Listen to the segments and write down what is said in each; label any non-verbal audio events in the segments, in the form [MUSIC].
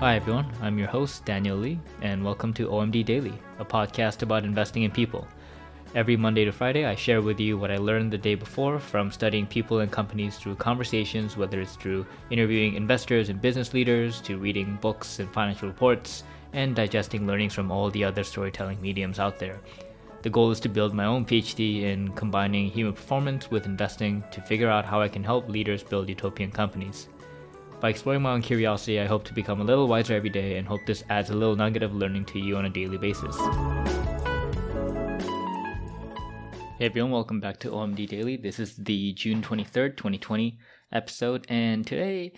Hi, everyone. I'm your host, Daniel Lee, and welcome to OMD Daily, a podcast about investing in people. Every Monday to Friday, I share with you what I learned the day before from studying people and companies through conversations, whether it's through interviewing investors and business leaders, to reading books and financial reports, and digesting learnings from all the other storytelling mediums out there. The goal is to build my own PhD in combining human performance with investing to figure out how I can help leaders build utopian companies. By exploring my own curiosity, I hope to become a little wiser every day and hope this adds a little nugget of learning to you on a daily basis. Hey everyone, welcome back to OMD Daily. This is the June 23rd, 2020 episode, and today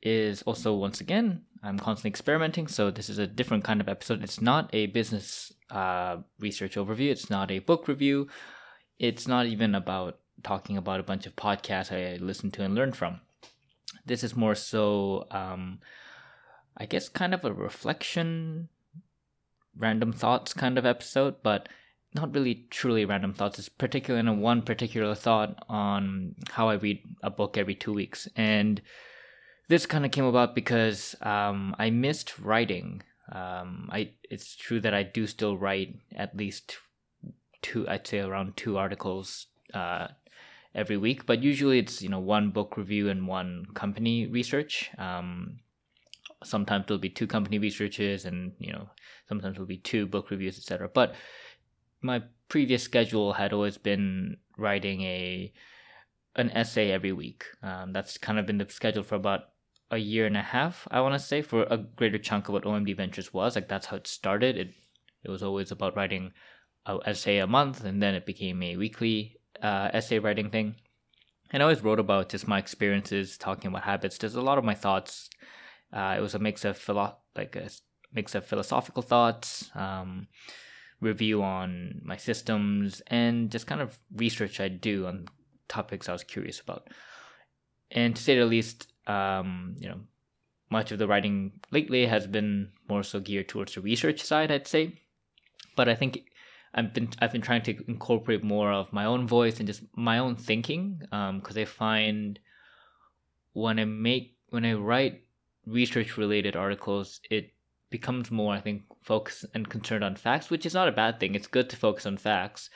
is also once again, I'm constantly experimenting, so this is a different kind of episode. It's not a business uh, research overview, it's not a book review, it's not even about talking about a bunch of podcasts I listened to and learned from. This is more so, um, I guess, kind of a reflection, random thoughts kind of episode, but not really truly random thoughts. It's particularly in a one particular thought on how I read a book every two weeks. And this kind of came about because um, I missed writing. Um, I it's true that I do still write at least two, I'd say around two articles uh, every week, but usually it's you know one book review and one company research. Um, sometimes there'll be two company researches, and you know sometimes there'll be two book reviews, etc. But my previous schedule had always been writing a an essay every week. Um, that's kind of been the schedule for about a year and a half, I want to say, for a greater chunk of what OMD Ventures was. Like that's how it started. It it was always about writing a essay a month, and then it became a weekly uh, essay writing thing. And I always wrote about just my experiences, talking about habits. There's a lot of my thoughts. Uh, it was a mix of philo- like a mix of philosophical thoughts, um, review on my systems, and just kind of research I do on topics I was curious about. And to say the least, um, you know, much of the writing lately has been more so geared towards the research side, I'd say. But I think I've been I've been trying to incorporate more of my own voice and just my own thinking because um, I find when I make when I write research related articles, it becomes more I think focused and concerned on facts, which is not a bad thing. It's good to focus on facts,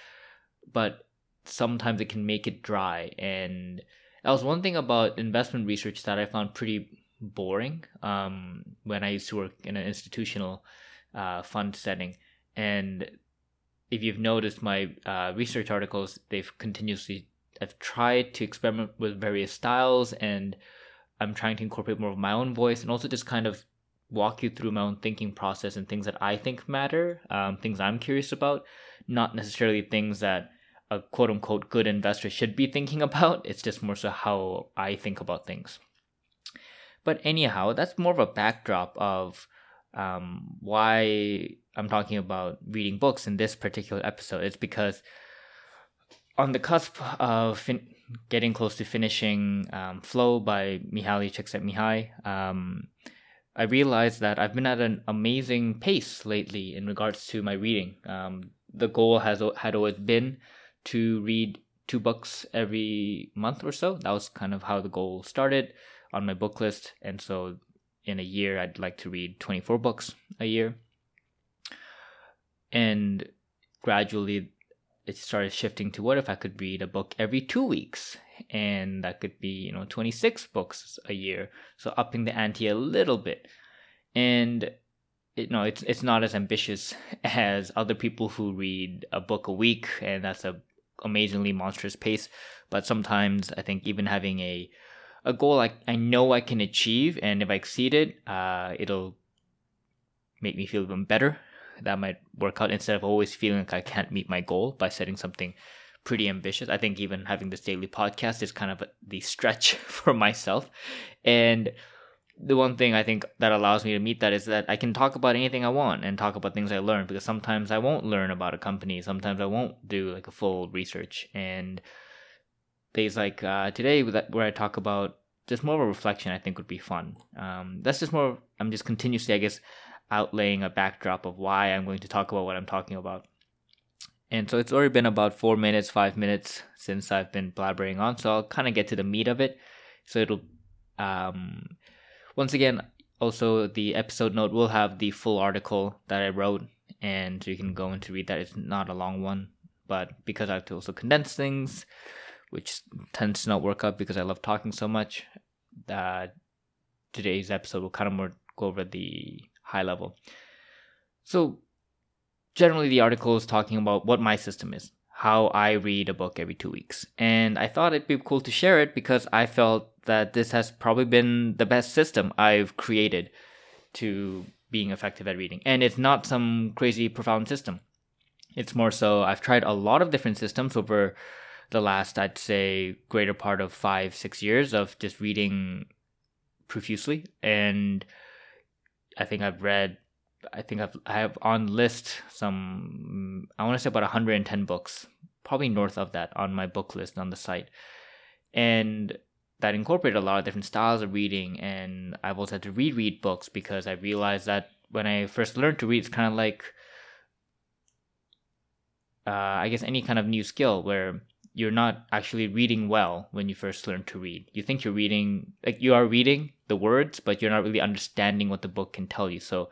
but sometimes it can make it dry. And that was one thing about investment research that I found pretty boring um, when I used to work in an institutional uh, fund setting. And if you've noticed my uh, research articles, they've continuously I've tried to experiment with various styles, and I'm trying to incorporate more of my own voice, and also just kind of walk you through my own thinking process and things that I think matter, um, things I'm curious about, not necessarily things that a quote unquote good investor should be thinking [LAUGHS] about. It's just more so how I think about things. But anyhow, that's more of a backdrop of um, why I'm talking about reading books in this particular episode. It's because on the cusp of fin- getting close to finishing um, Flow by Mihaly Csikszentmihalyi, um, I realized that I've been at an amazing pace lately in regards to my reading. Um, the goal has had always been to read two books every month or so. That was kind of how the goal started on my book list, and so in a year, I'd like to read 24 books a year. And gradually, it started shifting to what if I could read a book every two weeks? And that could be, you know, 26 books a year. So upping the ante a little bit. And you know, it's it's not as ambitious [LAUGHS] as other people who read a book a week, and that's a amazingly monstrous pace. But sometimes I think even having a a goal I, I know I can achieve, and if I exceed it, uh, it'll make me feel even better. That might work out instead of always feeling like I can't meet my goal by setting something pretty ambitious. I think even having this daily podcast is kind of the stretch [LAUGHS] for myself. And the one thing I think that allows me to meet that is that I can talk about anything I want and talk about things I learned because sometimes I won't learn about a company. Sometimes I won't do like a full research. And days like uh, today where I talk about just more of a reflection, I think would be fun. Um, that's just more. I'm just continuously, I guess, outlaying a backdrop of why I'm going to talk about what I'm talking about. And so it's already been about four minutes, five minutes since I've been blabbering on. So I'll kind of get to the meat of it. So it'll, um, once again, also the episode note will have the full article that I wrote, and you can go in to read that. It's not a long one, but because I have to also condense things, which tends to not work out because I love talking so much, that today's episode will kind of more go over the high level. So generally the article is talking about what my system is, how I read a book every two weeks. And I thought it'd be cool to share it because I felt that this has probably been the best system I've created to being effective at reading. And it's not some crazy profound system. It's more so I've tried a lot of different systems over the last, I'd say, greater part of five, six years of just reading profusely. And I think I've read I think I've I have on list some I want to say about 110 books, probably north of that on my book list on the site, and that incorporate a lot of different styles of reading. And I've also had to reread books because I realized that when I first learned to read, it's kind of like uh, I guess any kind of new skill where you're not actually reading well when you first learn to read. You think you're reading like you are reading the words, but you're not really understanding what the book can tell you. So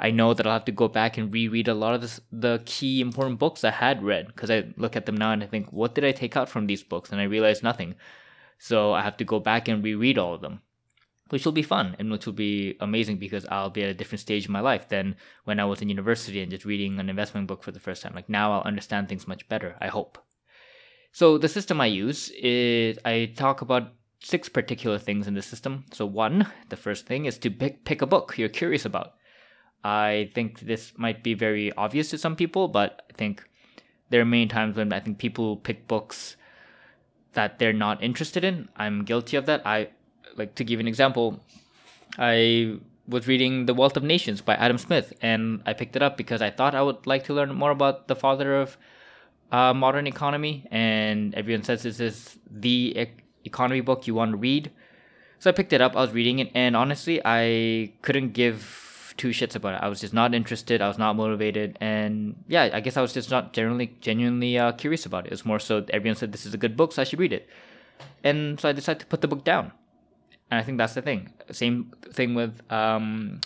I know that I'll have to go back and reread a lot of this, the key important books I had read because I look at them now and I think, what did I take out from these books? And I realize nothing. So I have to go back and reread all of them, which will be fun and which will be amazing because I'll be at a different stage in my life than when I was in university and just reading an investment book for the first time. Like now I'll understand things much better, I hope. So the system I use is I talk about six particular things in the system. So one, the first thing is to pick, pick a book you're curious about. I think this might be very obvious to some people, but I think there are many times when I think people pick books that they're not interested in. I'm guilty of that. I like to give an example. I was reading The Wealth of Nations by Adam Smith, and I picked it up because I thought I would like to learn more about the father of uh, modern economy. And everyone says this is the economy book you want to read. So I picked it up. I was reading it, and honestly, I couldn't give two shits about it. I was just not interested. I was not motivated, and yeah, I guess I was just not generally genuinely uh, curious about it. It was more so everyone said this is a good book, so I should read it, and so I decided to put the book down. And I think that's the thing. Same thing with um,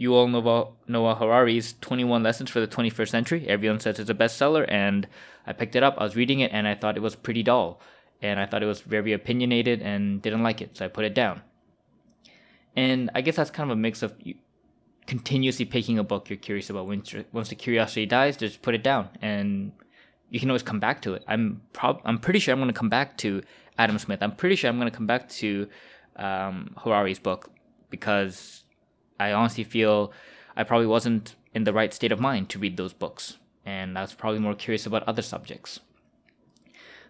Yuval Noah, Noah Harari's 21 Lessons for the 21st Century. Everyone says it's a bestseller, and I picked it up. I was reading it, and I thought it was pretty dull, and I thought it was very opinionated, and didn't like it, so I put it down. And I guess that's kind of a mix of continuously picking a book you're curious about. Once, once the curiosity dies, just put it down, and you can always come back to it. I'm prob- I'm pretty sure I'm going to come back to Adam Smith. I'm pretty sure I'm going to come back to um, Harari's book because I honestly feel I probably wasn't in the right state of mind to read those books, and I was probably more curious about other subjects.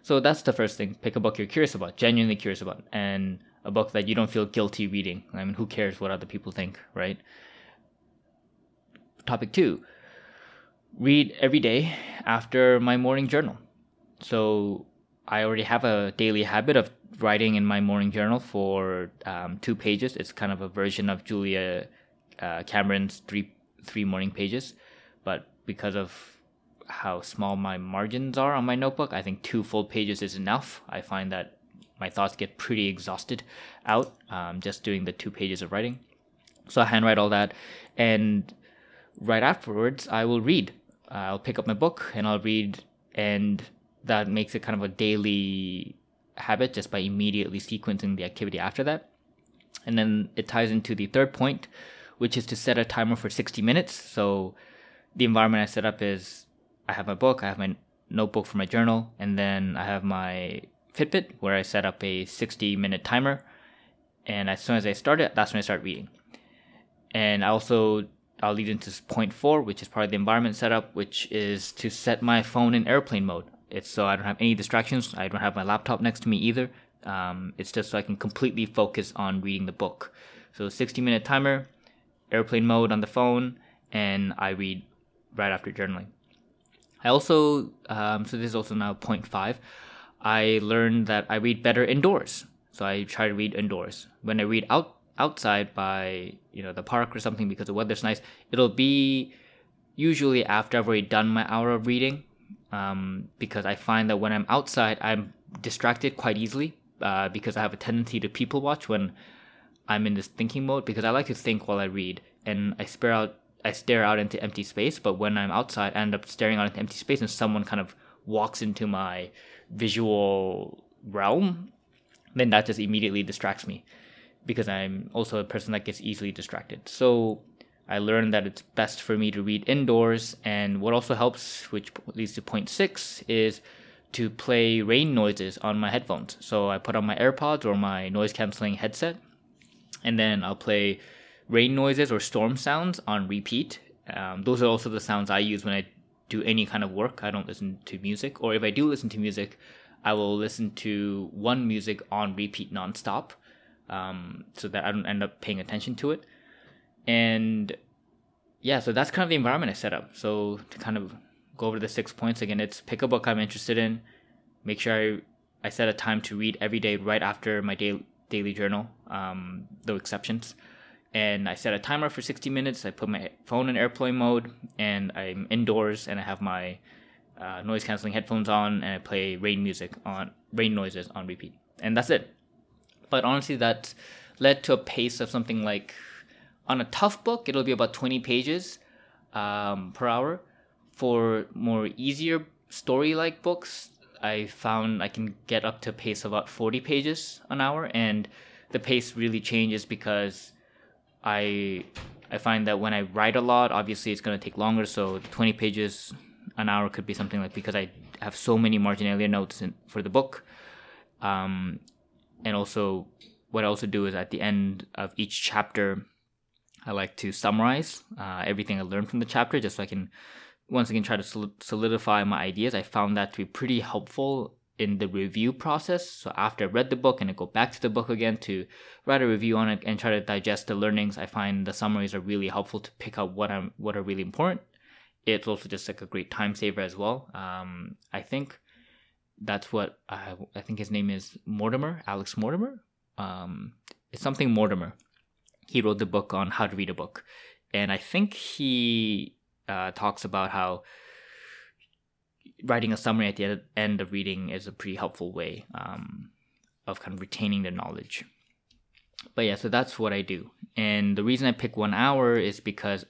So that's the first thing. Pick a book you're curious about, genuinely curious about, and a book that you don't feel guilty reading. I mean, who cares what other people think, right? topic two read every day after my morning journal. So I already have a daily habit of writing in my morning journal for um, two pages. It's kind of a version of Julia uh, Cameron's three three morning pages, but because of how small my margins are on my notebook, I think two full pages is enough. I find that my thoughts get pretty exhausted out um, just doing the two pages of writing. So I handwrite all that, and right afterwards, I will read. I'll pick up my book and I'll read, and that makes it kind of a daily habit just by immediately sequencing the activity after that. And then it ties into the third point, which is to set a timer for 60 minutes. So the environment I set up is I have my book, I have my notebook for my journal, and then I have my Fitbit where I set up a 60 minute timer. And as soon as I start it, that's when I start reading. And I also I'll lead into point four, which is part of the environment setup, which is to set my phone in airplane mode. It's so I don't have any distractions. I don't have my laptop next to me either. Um, it's just so I can completely focus on reading the book. So 60 minute timer, airplane mode on the phone, and I read right after journaling. I also, um, so this is also now point five. I learned that I read better indoors. So I try to read indoors. When I read out outside by you know the park or something because the weather's nice, it'll be usually after I've already done my hour of reading. Um, because I find that when I'm outside, I'm distracted quite easily uh, because I have a tendency to people watch when I'm in this thinking mode because I like to think while I read and I stare out I stare out into empty space, but when I'm outside I end up staring out into empty space and someone kind of walks into my visual realm, then that just immediately distracts me because I'm also a person that gets easily distracted. So I learned that it's best for me to read indoors. And what also helps, which leads to point six, is to play rain noises on my headphones. So I put on my AirPods or my noise canceling headset, and then I'll play rain noises or storm sounds on repeat. Um, those are also the sounds I use when I do any kind of work. I don't listen to music, or if I do listen to music, I will listen to one music on repeat nonstop, um, so that I don't end up paying attention to it. And yeah, so that's kind of the environment I set up. So to kind of go over the six points again, it's pick a book I'm interested in, make sure I, I set a time to read every day right after my daily daily journal, um, the exceptions. And I set a timer for 60 minutes. I put my phone in airplane mode, and I'm indoors, and I have my uh, noise canceling headphones on, and I play rain music on rain noises on repeat, and that's it. But honestly, that led to a pace of something like on a tough book, it'll be about 20 pages um, per hour. For more easier story like books, I found I can get up to a pace of about 40 pages an hour. And the pace really changes because I I find that when I write a lot, obviously it's going to take longer. So 20 pages an hour could be something like because I have so many marginalia notes in, for the book. Um, and also, what I also do is at the end of each chapter, I like to summarize uh, everything I learned from the chapter just so I can once again try to solidify my ideas. I found that to be pretty helpful in the review process. So after I read the book and I go back to the book again to write a review on it and try to digest the learnings, I find the summaries are really helpful to pick up what I'm what are really important. It's also just like a great time saver as well. Um, I think that's what I, I think his name is Mortimer, Alex Mortimer. Um, it's something Mortimer he wrote the book on how to read a book, and I think he uh, talks about how writing a summary at the end of reading is a pretty helpful way um, of kind of retaining the knowledge. But yeah, so that's what I do, and the reason I pick one hour is because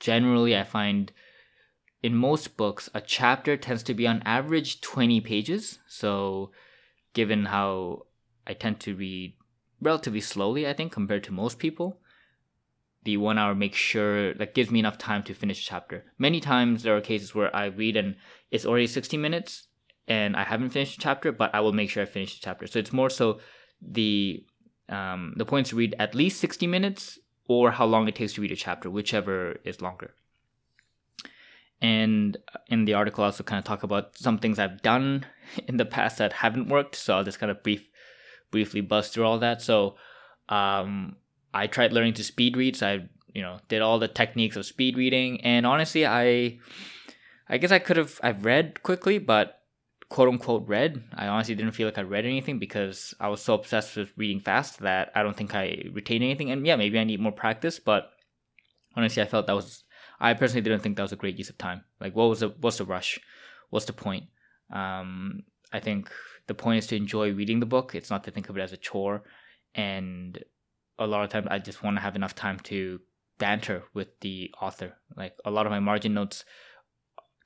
generally I find in most books a chapter tends to be on average 20 pages. So given how i tend to read relatively slowly, I think, compared to most people. The one hour makes sure that gives me enough time to finish a chapter. Many times there are cases where I read and it's already 60 minutes and I haven't finished a chapter, but I will make sure I finish the chapter. So it's more so the um, the points to read at least 60 minutes or how long it takes to read a chapter, whichever is longer. And in the article, I also kind of talk about some things I've done [LAUGHS] in the past that haven't worked. So I'll just kind of brief briefly buzz through all that. So um, I tried learning to speed read. So I you know did all the techniques of speed reading, and honestly, I I guess I could have I've read quickly, but quote unquote read. I honestly didn't feel like I read anything because I was so obsessed with reading fast that I don't think I retained anything. And yeah, maybe I need more practice, but honestly, I felt that was I personally didn't think that was a great use of time. Like, what was the what's the rush? What's the point? Um, I think the point is to enjoy reading the book. It's not to think of it as a chore. And a lot of times I just want to have enough time to banter with the author. Like a lot of my margin notes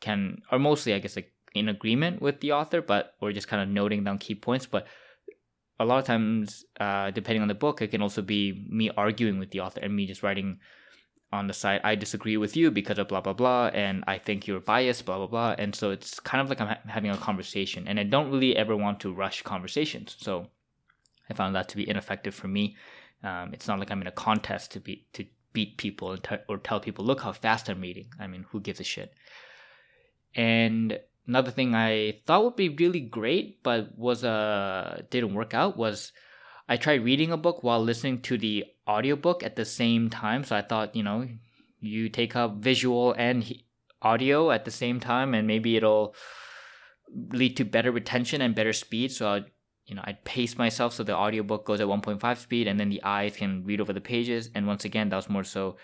can are mostly I guess like in agreement with the author, but we're just kind of noting down key points. But a lot of times, uh, depending on the book, it can also be me arguing with the author and me just writing on the side, I disagree with you because of blah blah blah, and I think you're biased, blah blah blah. And so it's kind of like I'm ha- having a conversation, and I don't really ever want to rush conversations. So I found that to be ineffective for me. Um, it's not like I'm in a contest to be to beat people t- or tell people, look how fast I'm reading. I mean, who gives a shit? And another thing I thought would be really great, but was uh didn't work out was I tried reading a book while listening to the audiobook at the same time. So I thought, you know, you take up visual and audio at the same time, and maybe it'll lead to better retention and better speed. So I, you know, I'd pace myself so the audiobook goes at 1.5 speed, and then the eyes can read over the pages. And once again, that was more so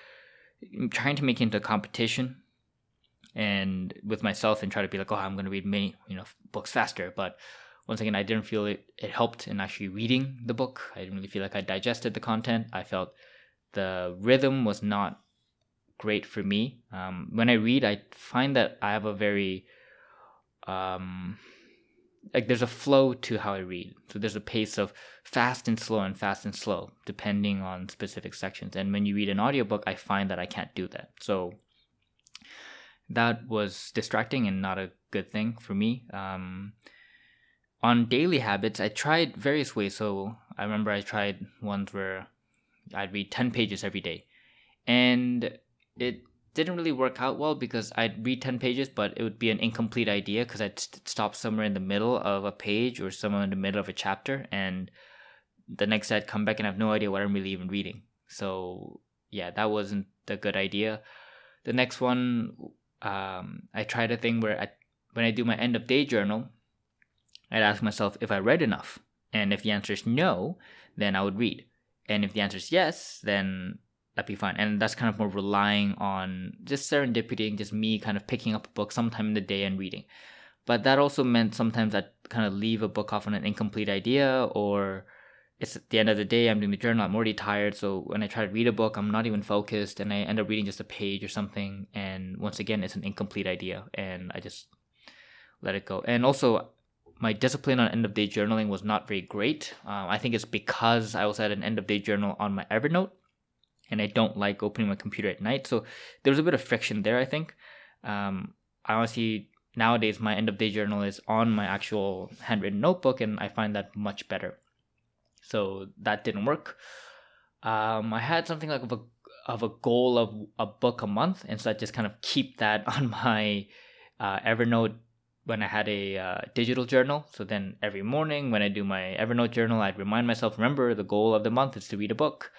mm, trying to make it into a competition and with myself and try to be like, oh, I'm going to read many, you know, books faster. But once again, I didn't feel it, it helped in actually reading the book. I didn't really feel like I digested the content. I felt the rhythm was not great for me. Um, when I read, I find that I have a very um, like there's a flow to how I read. So there's a pace of fast and slow and fast and slow depending on specific sections. And when you read an audiobook, I find that I can't do that. So that was distracting and not a good thing for me. Um, on daily habits, I tried various ways. So I remember I tried ones where I'd read 10 pages every day. And it didn't really work out well because I'd read 10 pages, but it would be an incomplete idea because I'd st- stop somewhere in the middle of a page or somewhere in the middle of a chapter. And the next day I'd come back and have no idea what I'm really even reading. So, yeah, that wasn't a good idea. The next one, um, I tried a thing where I, when I do my end of day journal, I'd ask myself if I read enough. And if the answer is no, then I would read. And if the answer is yes, then that'd be fine. And that's kind of more relying on just serendipity and just me kind of picking up a book sometime in the day and reading. But that also meant sometimes I'd kind of leave a book off on an incomplete idea or it's at the end of the day, I'm doing the journal, I'm already tired. So when I try to read a book, I'm not even focused and I end up reading just a page or something. And once again, it's an incomplete idea and I just let it go. And also, my discipline on end of day journaling was not very great. Uh, I think it's because I was at an end of day journal on my Evernote, and I don't like opening my computer at night. So there was a bit of friction there. I think. Um, I honestly nowadays my end of day journal is on my actual handwritten notebook, and I find that much better. So that didn't work. Um, I had something like of a of a goal of a book a month, and so I just kind of keep that [LAUGHS] on my uh, Evernote when I had a uh, digital journal. So then every morning when I do my Evernote journal, I'd remind myself, remember the goal of the month is to read a book.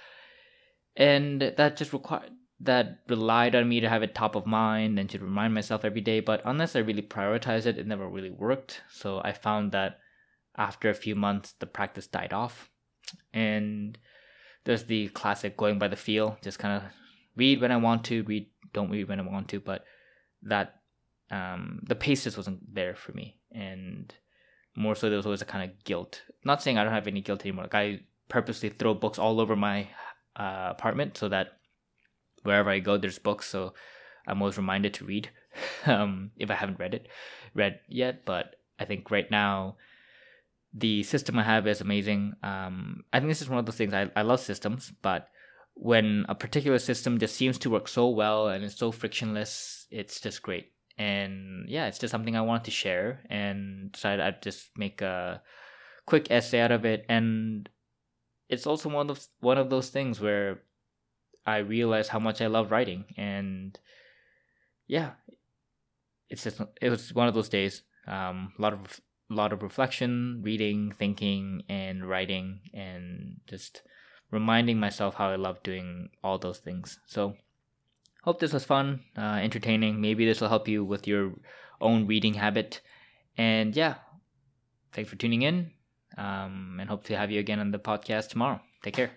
And that just required that relied on me to have it top of mind and to remind myself every day. But unless I really prioritize it, it never really worked. So I found that after a few months, the practice died off. And there's the classic going by the feel, just kind of read when I want to, read, don't read when I want to. But that um, the pace just wasn't there for me, and more so there was always a kind of guilt. Not saying I don't have any guilt anymore. Like I purposely throw books all over my uh, apartment so that wherever I go, there's books. So I'm always reminded to read [LAUGHS] um, if I haven't read it, read yet. But I think right now the system I have is amazing. Um, I think this is one of those things I, I love systems, but when a particular system just seems to work so well and it's so frictionless, it's just great and yeah, it's just something I wanted to share, and decided I'd just make a quick essay out of it. And it's also one of one of those things where I realized how much I love writing, and yeah, it's just it was one of those days. Um, a lot of a lot of reflection, reading, thinking, and writing, and just reminding myself how I love doing all those things. So hope this was fun, uh, entertaining. Maybe this will help you with your own reading habit. And yeah, thanks for tuning in. Um, and hope to have you again on the podcast tomorrow. Take care.